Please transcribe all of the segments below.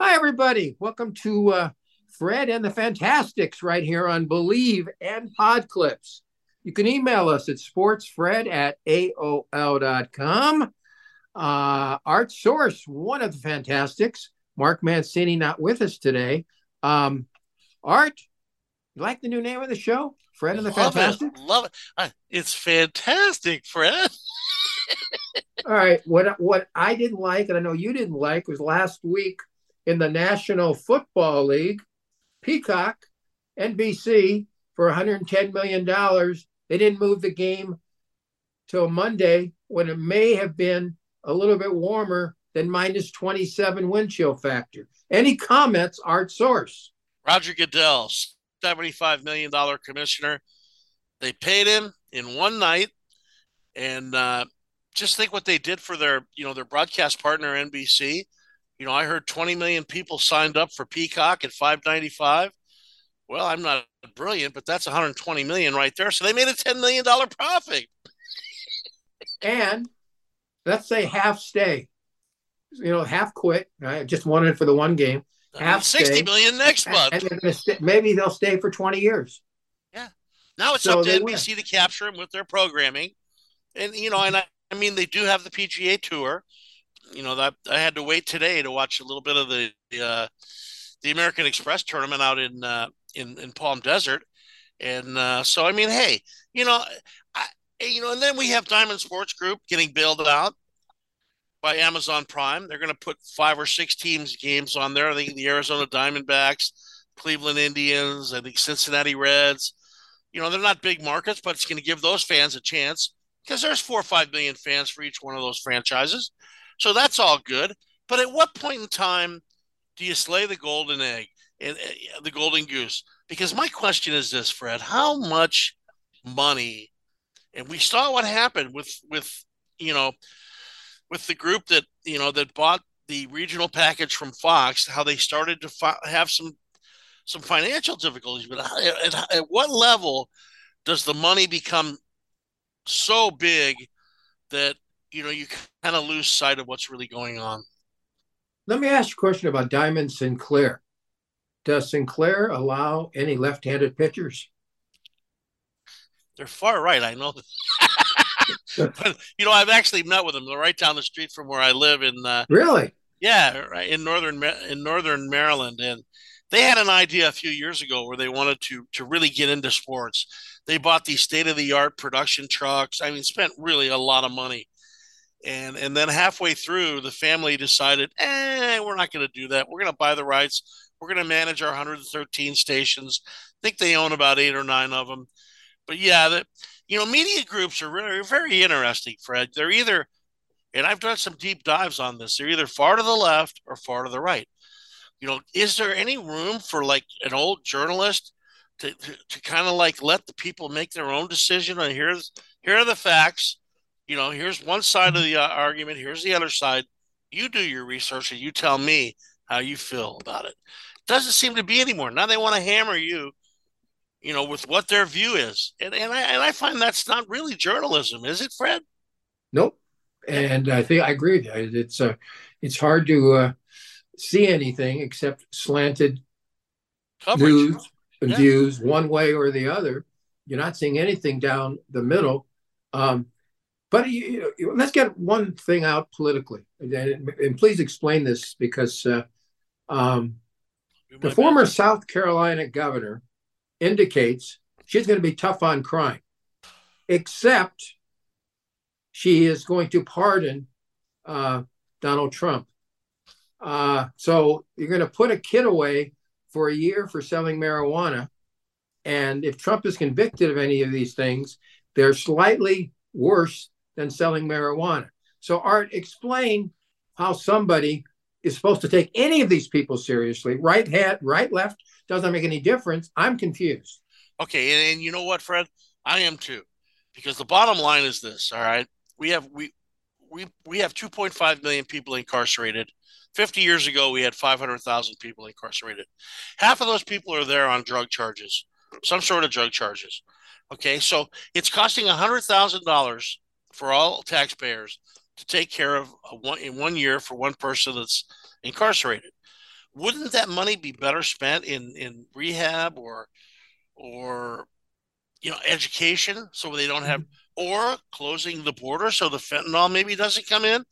Hi, everybody. Welcome to uh, Fred and the Fantastics right here on BLEAV and Pod Clips. You can email us at sportsfred at AOL.com. Uh, Art Source, one of the Fantastics, Mark Mancini, not with us today. Um, Art, you like the new name of the show? Fred and the love Fantastics? It, love it. Uh, it's fantastic, Fred. All right. What what I didn't like, and I know you didn't like, was last week in the National Football League, Peacock, NBC, for 110 million dollars, they didn't move the game till Monday when it may have been a little bit warmer than minus 27 wind chill factor. Any comments, Art Source? Roger Goodell, $75 million commissioner. They paid him in one night. And uh, just think what they did for their, you know, their broadcast partner, NBC. You know, I heard 20 million people signed up for Peacock at 595. Well, I'm not brilliant, but that's 120 million right there. So they made a 10 million dollar profit. and let's say half stay. You know, half quit. I just wanted for the one game. Half sixty stay, million next month. And, and st- maybe they'll stay for 20 years. Yeah. Now it's So up to NBC to capture them with their programming. And you know, and I, I mean they do have the PGA tour. You know, that I had to wait today to watch a little bit of the uh, the American Express tournament out in uh, in in Palm Desert. And uh, so I mean, hey, you know, I, you know, and then we have Diamond Sports Group getting bailed out by Amazon Prime. They're going to put five or six teams games on there. I think the Arizona Diamondbacks, Cleveland Indians, I think Cincinnati Reds. You know, they're not big markets, but it's going to give those fans a chance because there's four or five million fans for each one of those franchises. So that's all good. But at what point in time do you slay the golden egg and uh, the golden goose? Because my question is this, Fred: How much money? And we saw what happened with with you know with the group that you know that bought the regional package from Fox, how they started to fi- have some some financial difficulties. But at, at, at what level does the money become so big that you know you kind of lose sight of what's really going on? Let me ask you a question about Diamond Sinclair. Does Sinclair allow any left-handed pitchers? They're far right. I know. but you know, I've actually met with them. They're right down the street from where I live in. Uh, Really? yeah, right in northern in northern Maryland, and they had an idea a few years ago where they wanted to to really get into sports. They bought these state of the art production trucks. I mean, spent really a lot of money, and and then halfway through, the family decided, eh, we're not going to do that. We're going to buy the rights. We're going to manage our 113 stations. I think they own about eight or nine of them. But yeah, that you know, media groups are really very interesting, Fred. They're either, and I've done some deep dives on this. They're either far to the left or far to the right. You know, is there any room for like an old journalist to to, to kind of like let the people make their own decision on here's here are the facts. You know, here's one side of the uh, argument. Here's the other side. You do your research and you tell me how you feel about it. Doesn't seem to be anymore. Now they want to hammer you you know, with what their view is. And and I and I find that's not really journalism, is it, Fred? Nope. And I think I agree with you. It's uh, it's hard to uh, see anything except slanted Coverage. news Yeah. views one way or the other. You're not seeing anything down the middle. Um, but you, you- let's get one thing out politically, and, and please explain this because uh, um, the former. South Carolina governor indicates she's going to be tough on crime, except she is going to pardon uh, Donald Trump. Uh, so you're going to put a kid away for a year for selling marijuana. And if Trump is convicted of any of these things, they're slightly worse than selling marijuana. So, Art, explain how somebody is supposed to take any of these people seriously. Right hand, right, left, doesn't make any difference. I'm confused. Okay, and, and you know what, Fred? I am too. Because the bottom line is this, all right? We have we we we have 2.5 million people incarcerated. 50 years ago we had 500,000 people incarcerated. Half of those people are there on drug charges, some sort of drug charges. Okay, so it's costing $100,000 for all taxpayers to take care of a one in one year for one person that's incarcerated. wouldn't that money be better spent in in rehab or or you know education so they don't have mm-hmm. or closing the border so the fentanyl maybe doesn't come in?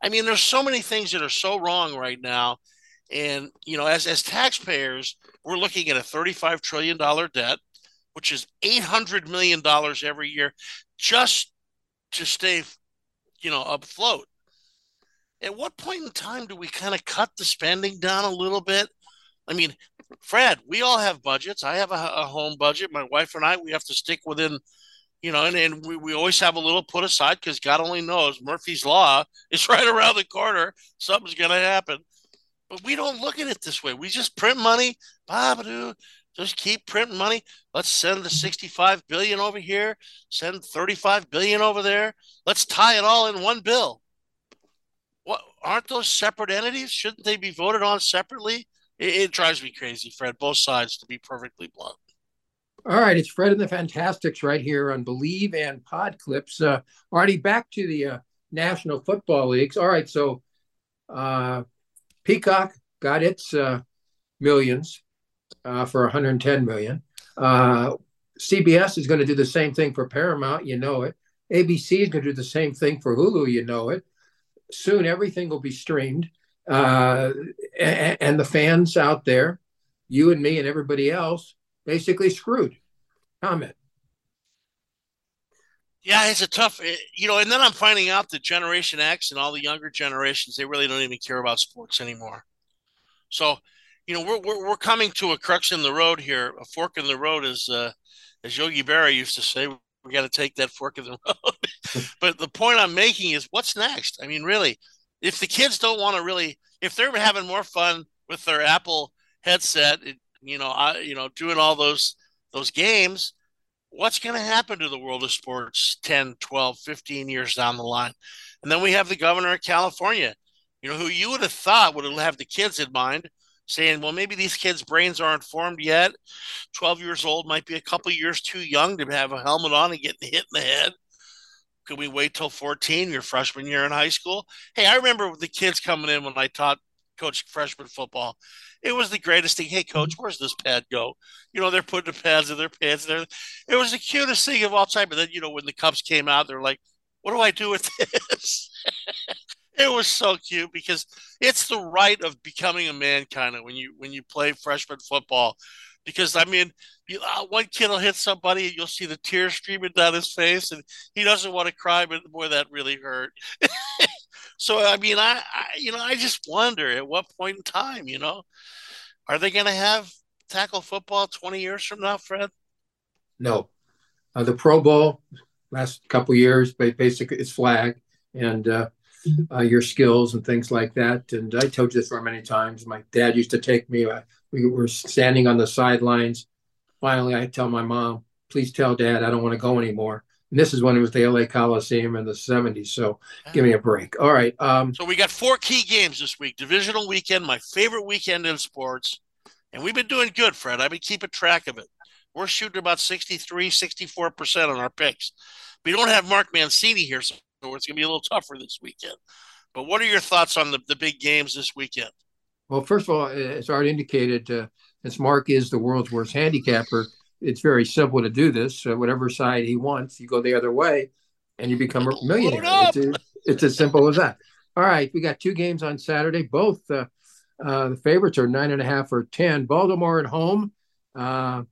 I mean there's so many things that are so wrong right now. And you know as as taxpayers we're looking at a 35 trillion dollar debt which is 800 million dollars every year just to stay you know afloat at what point in time do we kind of cut the spending down a little bit? I mean, Fred, we all have budgets. I have a, a home budget. My wife and I, we have to stick within, you know, and, and we, we always have a little put aside because God only knows Murphy's Law is right around the corner. Something's going to happen. But we don't look at it this way. We just print money. Babadoo, just keep printing money. Let's send the 65 billion over here, send 35 billion over there. Let's tie it all in one bill what aren't those separate entities? Shouldn't they be voted on separately? It, it drives me crazy, Fred. Both sides, to be perfectly blunt. All right, it's Fred and the Fantastics right here on BLEAV and Pod Clips. Uh, already back to the uh, National Football Leagues. All right, so uh, Peacock got its uh, millions uh, for 110 million. Uh, CBS is going to do the same thing for Paramount, you know it. ABC is going to do the same thing for Hulu, you know it soon everything will be streamed. Uh, and, and, the fans out there, you and me and everybody else, basically screwed. Comment. Yeah, it's a tough, eh, you know, and then I'm finding out that Generation X and all the younger generations, they really don't even care about sports anymore. So, you know, we're, we're, we're coming to a crux in the road here, a fork in the road, as, uh, as Yogi Berra used to say we got to take that fork in the road. but the point I'm making is what's next? I mean, really, if the kids don't want to really, if they're having more fun with their Apple headset, you know, I, you know, doing all those those games, what's going to happen to the world of sports 10, 12, 15 years down the line? And then we have the governor of California, you know, who you would have thought would have the kids in mind saying, well, maybe these kids' brains aren't formed yet. 12 years old might be a couple years too young to have a helmet on and get hit in the head. Could we wait till 14, your freshman year in high school? Hey, I remember the kids coming in when I taught coach freshman football. It was the greatest thing. Hey, coach, where's this pad go? You know, they're putting the pads in their pants. There, it was the cutest thing of all time. But then, you know, when the cups came out, they're like, "What do I do with this?" it was so cute because it's the right of becoming a man kind of when you when you play freshman football. Because i mean you, uh, one kid will hit somebody and you'll see the tears streaming down his face and he doesn't want to cry but boy that really hurt. So i mean I, I you know i just wonder at what point in time you know? Are they going to have tackle football 20 years from now fred? No. Uh, the pro bowl last couple years basically it's flag. And uh, uh, your skills and things like that. And I told you this for many times. My dad used to take me. Uh, we were standing on the sidelines. Finally, I tell my mom, "Please tell Dad I don't want to go anymore." And this is when it was the LA Coliseum in the '70s. So give me a break. All right. Um, so we got four key games this week. Divisional weekend, my favorite weekend in sports, and we've been doing good, Fred. I've been keeping track of it. We're shooting about 63, 64 percent on our picks. We don't have Mark Mancini here, so it's going to be a little tougher this weekend. But what are your thoughts on the, the big games this weekend? Well, first of all, as already indicated, uh, as Mark is the world's worst handicapper, it's very simple to do this. Uh, whatever side he wants, you go the other way, and you become a millionaire. It's, it's, as simple as that. All right, we got two games on Saturday. Both uh, uh, the favorites are nine and a half or ten. Baltimore at home, uh,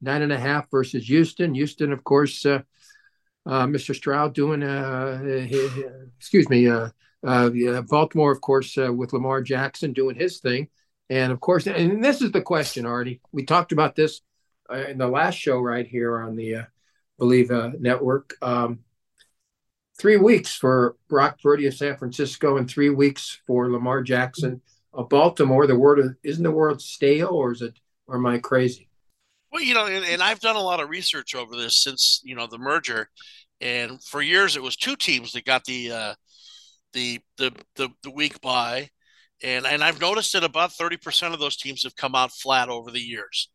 nine and a half versus Houston. Houston, of course, uh, Mr. Stroud doing, uh, excuse me, uh, uh, Baltimore, of course, uh, with Lamar Jackson doing his thing. And of course, and this is the question, Artie. We talked about this in the last show right here on the BLEAV Network. Um, three weeks for Brock Purdy of San Francisco and three weeks for Lamar Jackson of Baltimore. The word isn't the word stale, or is it? Or am I crazy? Well, you know, and, and, I've done a lot of research over this since you know the merger, and for years it was two teams that got the uh, the, the the the week by, and and I've noticed that about thirty percent of those teams have come out flat over the years,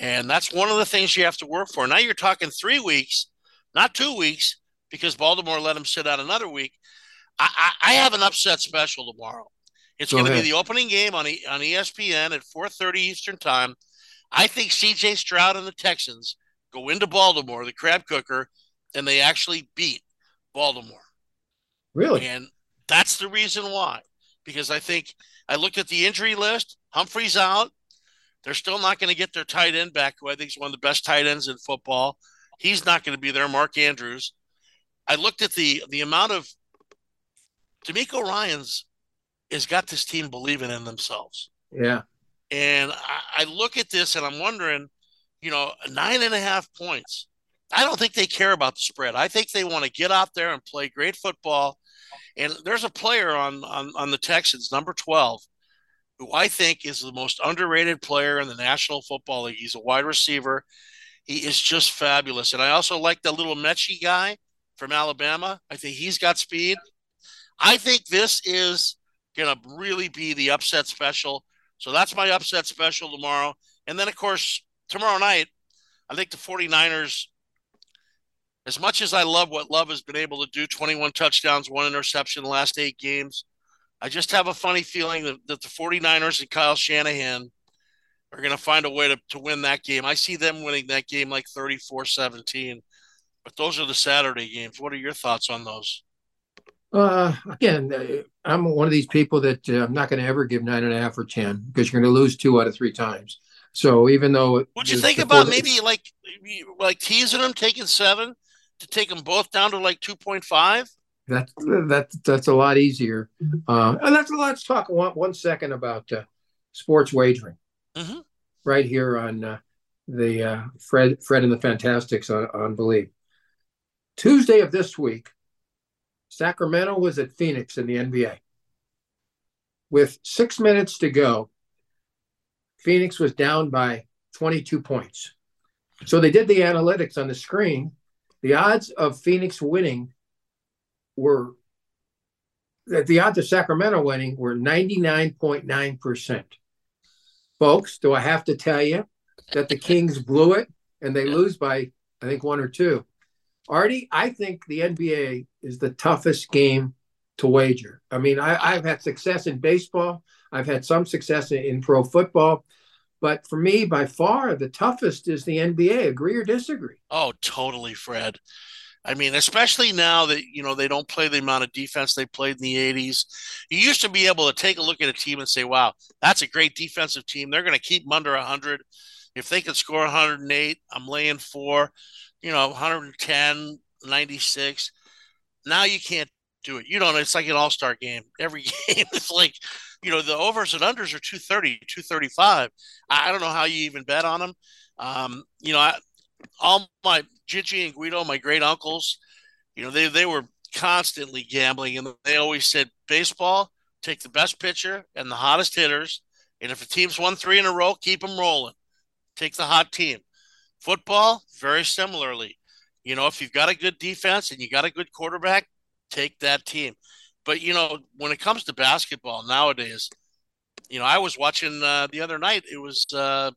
and that's one of the things you have to work for. Now you're talking three weeks, not two weeks, because Baltimore let them sit out another week. I, I, I have an upset special tomorrow, It's going to be the opening game on on ESPN at 4:30 Eastern Time. I think C.J. Stroud and the Texans go into Baltimore, the crab cooker, and they actually beat Baltimore. Really? And that's the reason why. Because I think I looked at the injury list. Humphrey's out. They're still not going to get their tight end back, who I think is one of the best tight ends in football. He's not going to be there. Mark Andrews. I looked at the the amount of DeMeco Ryans has got this team believing in themselves. Yeah. And I, I look at this and I'm wondering, you know, nine and a half points. I don't think they care about the spread. I think they want to get out there and play great football. And there's a player on, on, on the Texans, number 12, who I think is the most underrated player in the National Football League. He's a wide receiver. He is just fabulous. And I also like the little Metchie guy from Alabama. I think he's got speed. I think this is going to really be the upset special. So that's my upset special tomorrow. And then, of course, tomorrow night, I think the 49ers, as much as I love what Love has been able to do 21 touchdowns, one interception in the last eight games, I just have a funny feeling that, that the 49ers and Kyle Shanahan are going to find a way to, to win that game. I see them winning that game like 34 17. But those are the Saturday games. What are your thoughts on those? Uh, again, uh, I'm one of these people that uh, I'm not going to ever give nine and a half or ten because you're going to lose two out of three times. So even though, would you think about maybe like like teasing them, taking seven to take them both down to like two point five? That that that's a lot easier. Uh, and that's let's talk one one second about uh, sports wagering. Mm-hmm. Right here on uh, the uh, Fred Fred and the Fantastics on, on BLEAV. Tuesday of this week, Sacramento was at Phoenix in the NBA. With six minutes to go, Phoenix was down by 22 points. So they did the analytics on the screen. The odds of Phoenix winning were the odds of Sacramento winning were 99.9%. Folks, do I have to tell you that the Kings blew it and they lose by, I think, one or two? Artie, I think the NBA is the toughest game to wager. I mean, I, have had success in baseball, I've had some success in, in, pro football, but for me, by far, the toughest is the NBA. Agree or disagree? Oh, totally, Fred. I mean, especially now that you know they don't play the amount of defense they played in the '80s. You used to be able to take a look at a team and say, "Wow, that's a great defensive team. They're going to keep them under 100. If they can score 108, I'm laying four." You know, 110, 96. Now you can't do it. You don't. It's like an all star game. Every game, it's like, you know, the overs and unders are 230, 235. I, I don't know how you even bet on them. Um, you know, I, all my Gigi and Guido, my great uncles, you know, they, they were constantly gambling and they always said, baseball, take the best pitcher and the hottest hitters. And if a team's won three in a row, keep them rolling. Take the hot team. Football, very similarly. You know, if you've got a good defense and you got a good quarterback, take that team. But you know, when it comes to basketball nowadays, you know, I was watching uh, the other night. It was uh,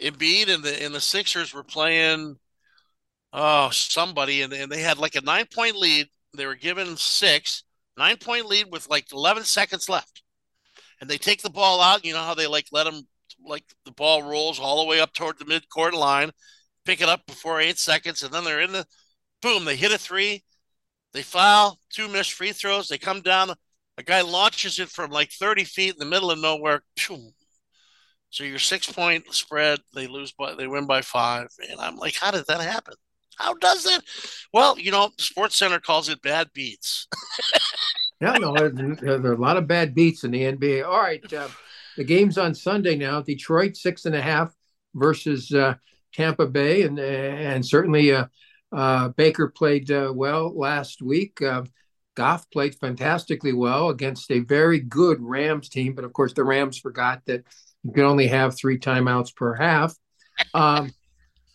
Embiid and the and the Sixers were playing. Oh, somebody, and, and they had like a nine point lead. They were given six, nine point lead with like eleven seconds left, and they take the ball out. You know how they like let them like the ball rolls all the way up toward the midcourt line, pick it up before eight seconds, and then they're in the boom, they hit a three, they foul, two missed free throws, they come down, a guy launches it from like 30 feet in the middle of nowhere. So your six point spread, they lose by they win by five. And I'm like, how did that happen? How does that? Well, you know, Sports Center calls it bad beats. yeah, no, there, are a lot of bad beats in the NBA. All right. Uh, the game's on Sunday now. Detroit six and a half versus uh, Tampa Bay, and and certainly uh, uh, Baker played uh, well last week. Goff played fantastically well against a very good Rams team, but of course the Rams forgot that you can only have three timeouts per half. Um,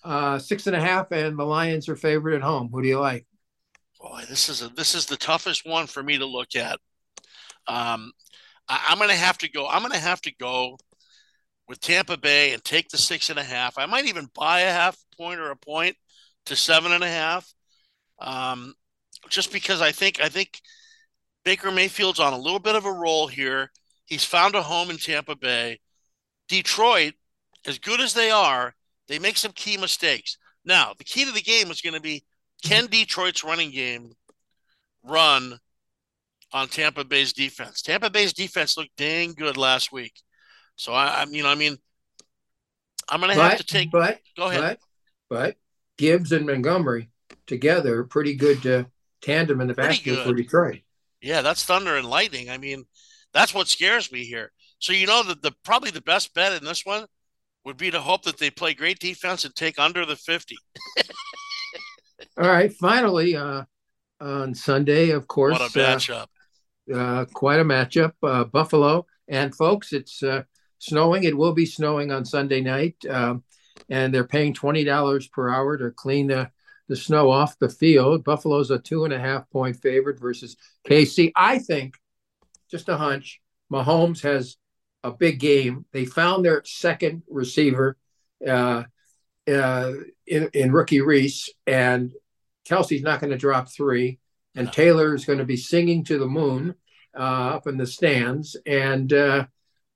uh, six and a half, and the Lions are favored at home. Who do you like? Boy, this is a, this is the toughest one for me to look at. Um, I, am going to have to go. I'm going to have to go with Tampa Bay and take the six and a half. I might even buy a half point or a point to seven and a half, um, just because I think I think Baker Mayfield's on a little bit of a roll here. He's found a home in Tampa Bay. Detroit, as good as they are, they make some key mistakes. Now, the key to the game is going to be can Detroit's running game run on Tampa Bay's defense? Tampa Bay's defense looked dang good last week. So I, I you know, I mean, I'm going to have to take. But go ahead. But, but Gibbs and Montgomery together, pretty good uh, tandem in the backfield for Detroit. Yeah, that's thunder and lightning. I mean, that's what scares me here. So you know that the probably the best bet in this one would be to hope that they play great defense and take under the 50. All right, finally uh, on Sunday, of course. What a matchup! Uh, uh, quite a matchup. Uh, Buffalo and folks, it's uh, snowing. It will be snowing on Sunday night, um, and they're paying twenty dollars per hour to clean the the snow off the field. Buffalo's a two and a half point favorite versus KC. I think, just a hunch, Mahomes has a big game. They found their second receiver uh, uh, in, in rookie Reese, and Kelce's not going to drop three, and Taylor is going to be singing to the moon uh, up in the stands. And uh,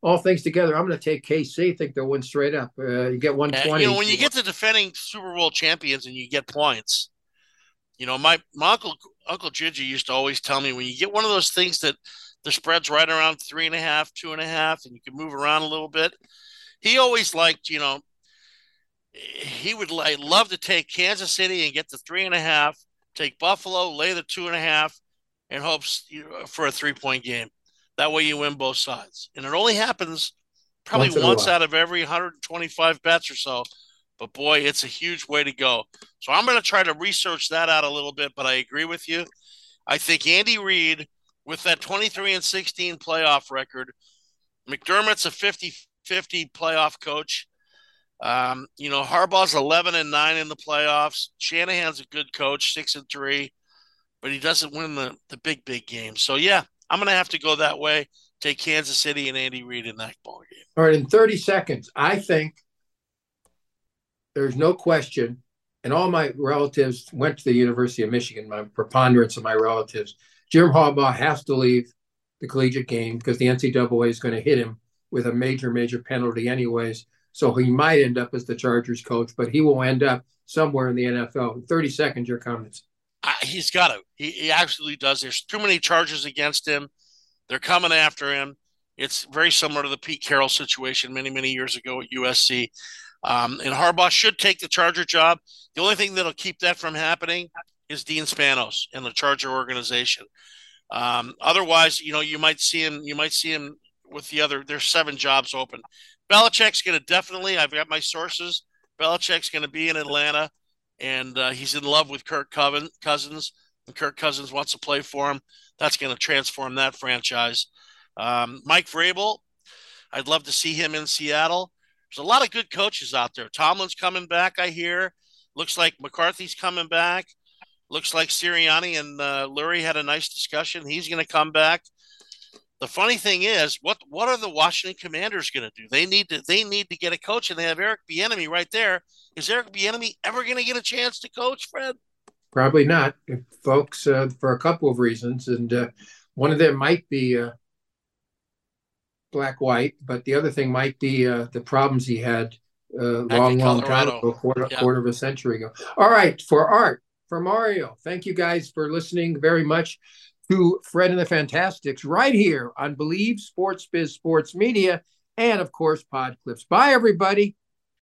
all things together, I'm going to take KC. I think they'll win straight up. Uh, you get 120. you know, when you get to defending Super Bowl champions and you get points, you know, my, my uncle Uncle Gigi used to always tell me when you get one of those things that the spread's right around three and a half, two and a half, and you can move around a little bit. He always liked, you know, he would like love to take Kansas City and get the three and a half, take Buffalo, lay the two and a half, and hopes for a three point game. That way you win both sides. And it only happens probably once, once out of every 125 bets or so. But boy, it's a huge way to go. So I'm going to try to research that out a little bit. But I agree with you. I think Andy Reid, with that 23 and 16 playoff record, McDermott's a 50 50 playoff coach. Um, you know, Harbaugh's 11 and 9 in the playoffs. Shanahan's a good coach, 6 and 3, but he doesn't win the, the big, big games. So, yeah, I'm going to have to go that way. Take Kansas City and Andy Reid in that ball game. All right, in 30 seconds, I think there's no question, and all my relatives went to the University of Michigan. My preponderance of my relatives, Jim Harbaugh has to leave the collegiate game because the NCAA is going to hit him with a major, major penalty, anyways. So he might end up as the Chargers coach, but he will end up somewhere in the NFL. In 30 seconds, your comments. Uh, he's got to. He, he absolutely does. There's too many charges against him. They're coming after him. It's very similar to the Pete Carroll situation many, many years ago at USC. Um, and Harbaugh should take the Charger job. The only thing that'll keep that from happening is Dean Spanos and the Charger organization. Um, otherwise, you know, you might see him. You might see him with the other. There's seven jobs open. Belichick's going to definitely. I've got my sources. Belichick's going to be in Atlanta and uh, he's in love with Kirk Cousins, and Kirk Cousins wants to play for him. That's going to transform that franchise. Um, Mike Vrabel, I'd love to see him in Seattle. There's a lot of good coaches out there. Tomlin's coming back, I hear. Looks like McCarthy's coming back. Looks like Sirianni and uh, Lurie had a nice discussion. He's going to come back. The funny thing is, what what are the Washington Commanders going to do? They need to they need to get a coach, and they have Eric Bieniemy right there. Is Eric Bieniemy ever going to get a chance to coach, Fred? Probably not, folks, uh, for a couple of reasons, and uh, one of them might be uh, black white, but the other thing might be uh, the problems he had uh, long, long time ago, quarter, yeah. quarter of a century ago. All right, for Art, for Mario, thank you guys for listening very much to Fred and the Fantastics right here on BLEAV Sports Biz Sports Media and, of course, Pod Clips. Bye, everybody.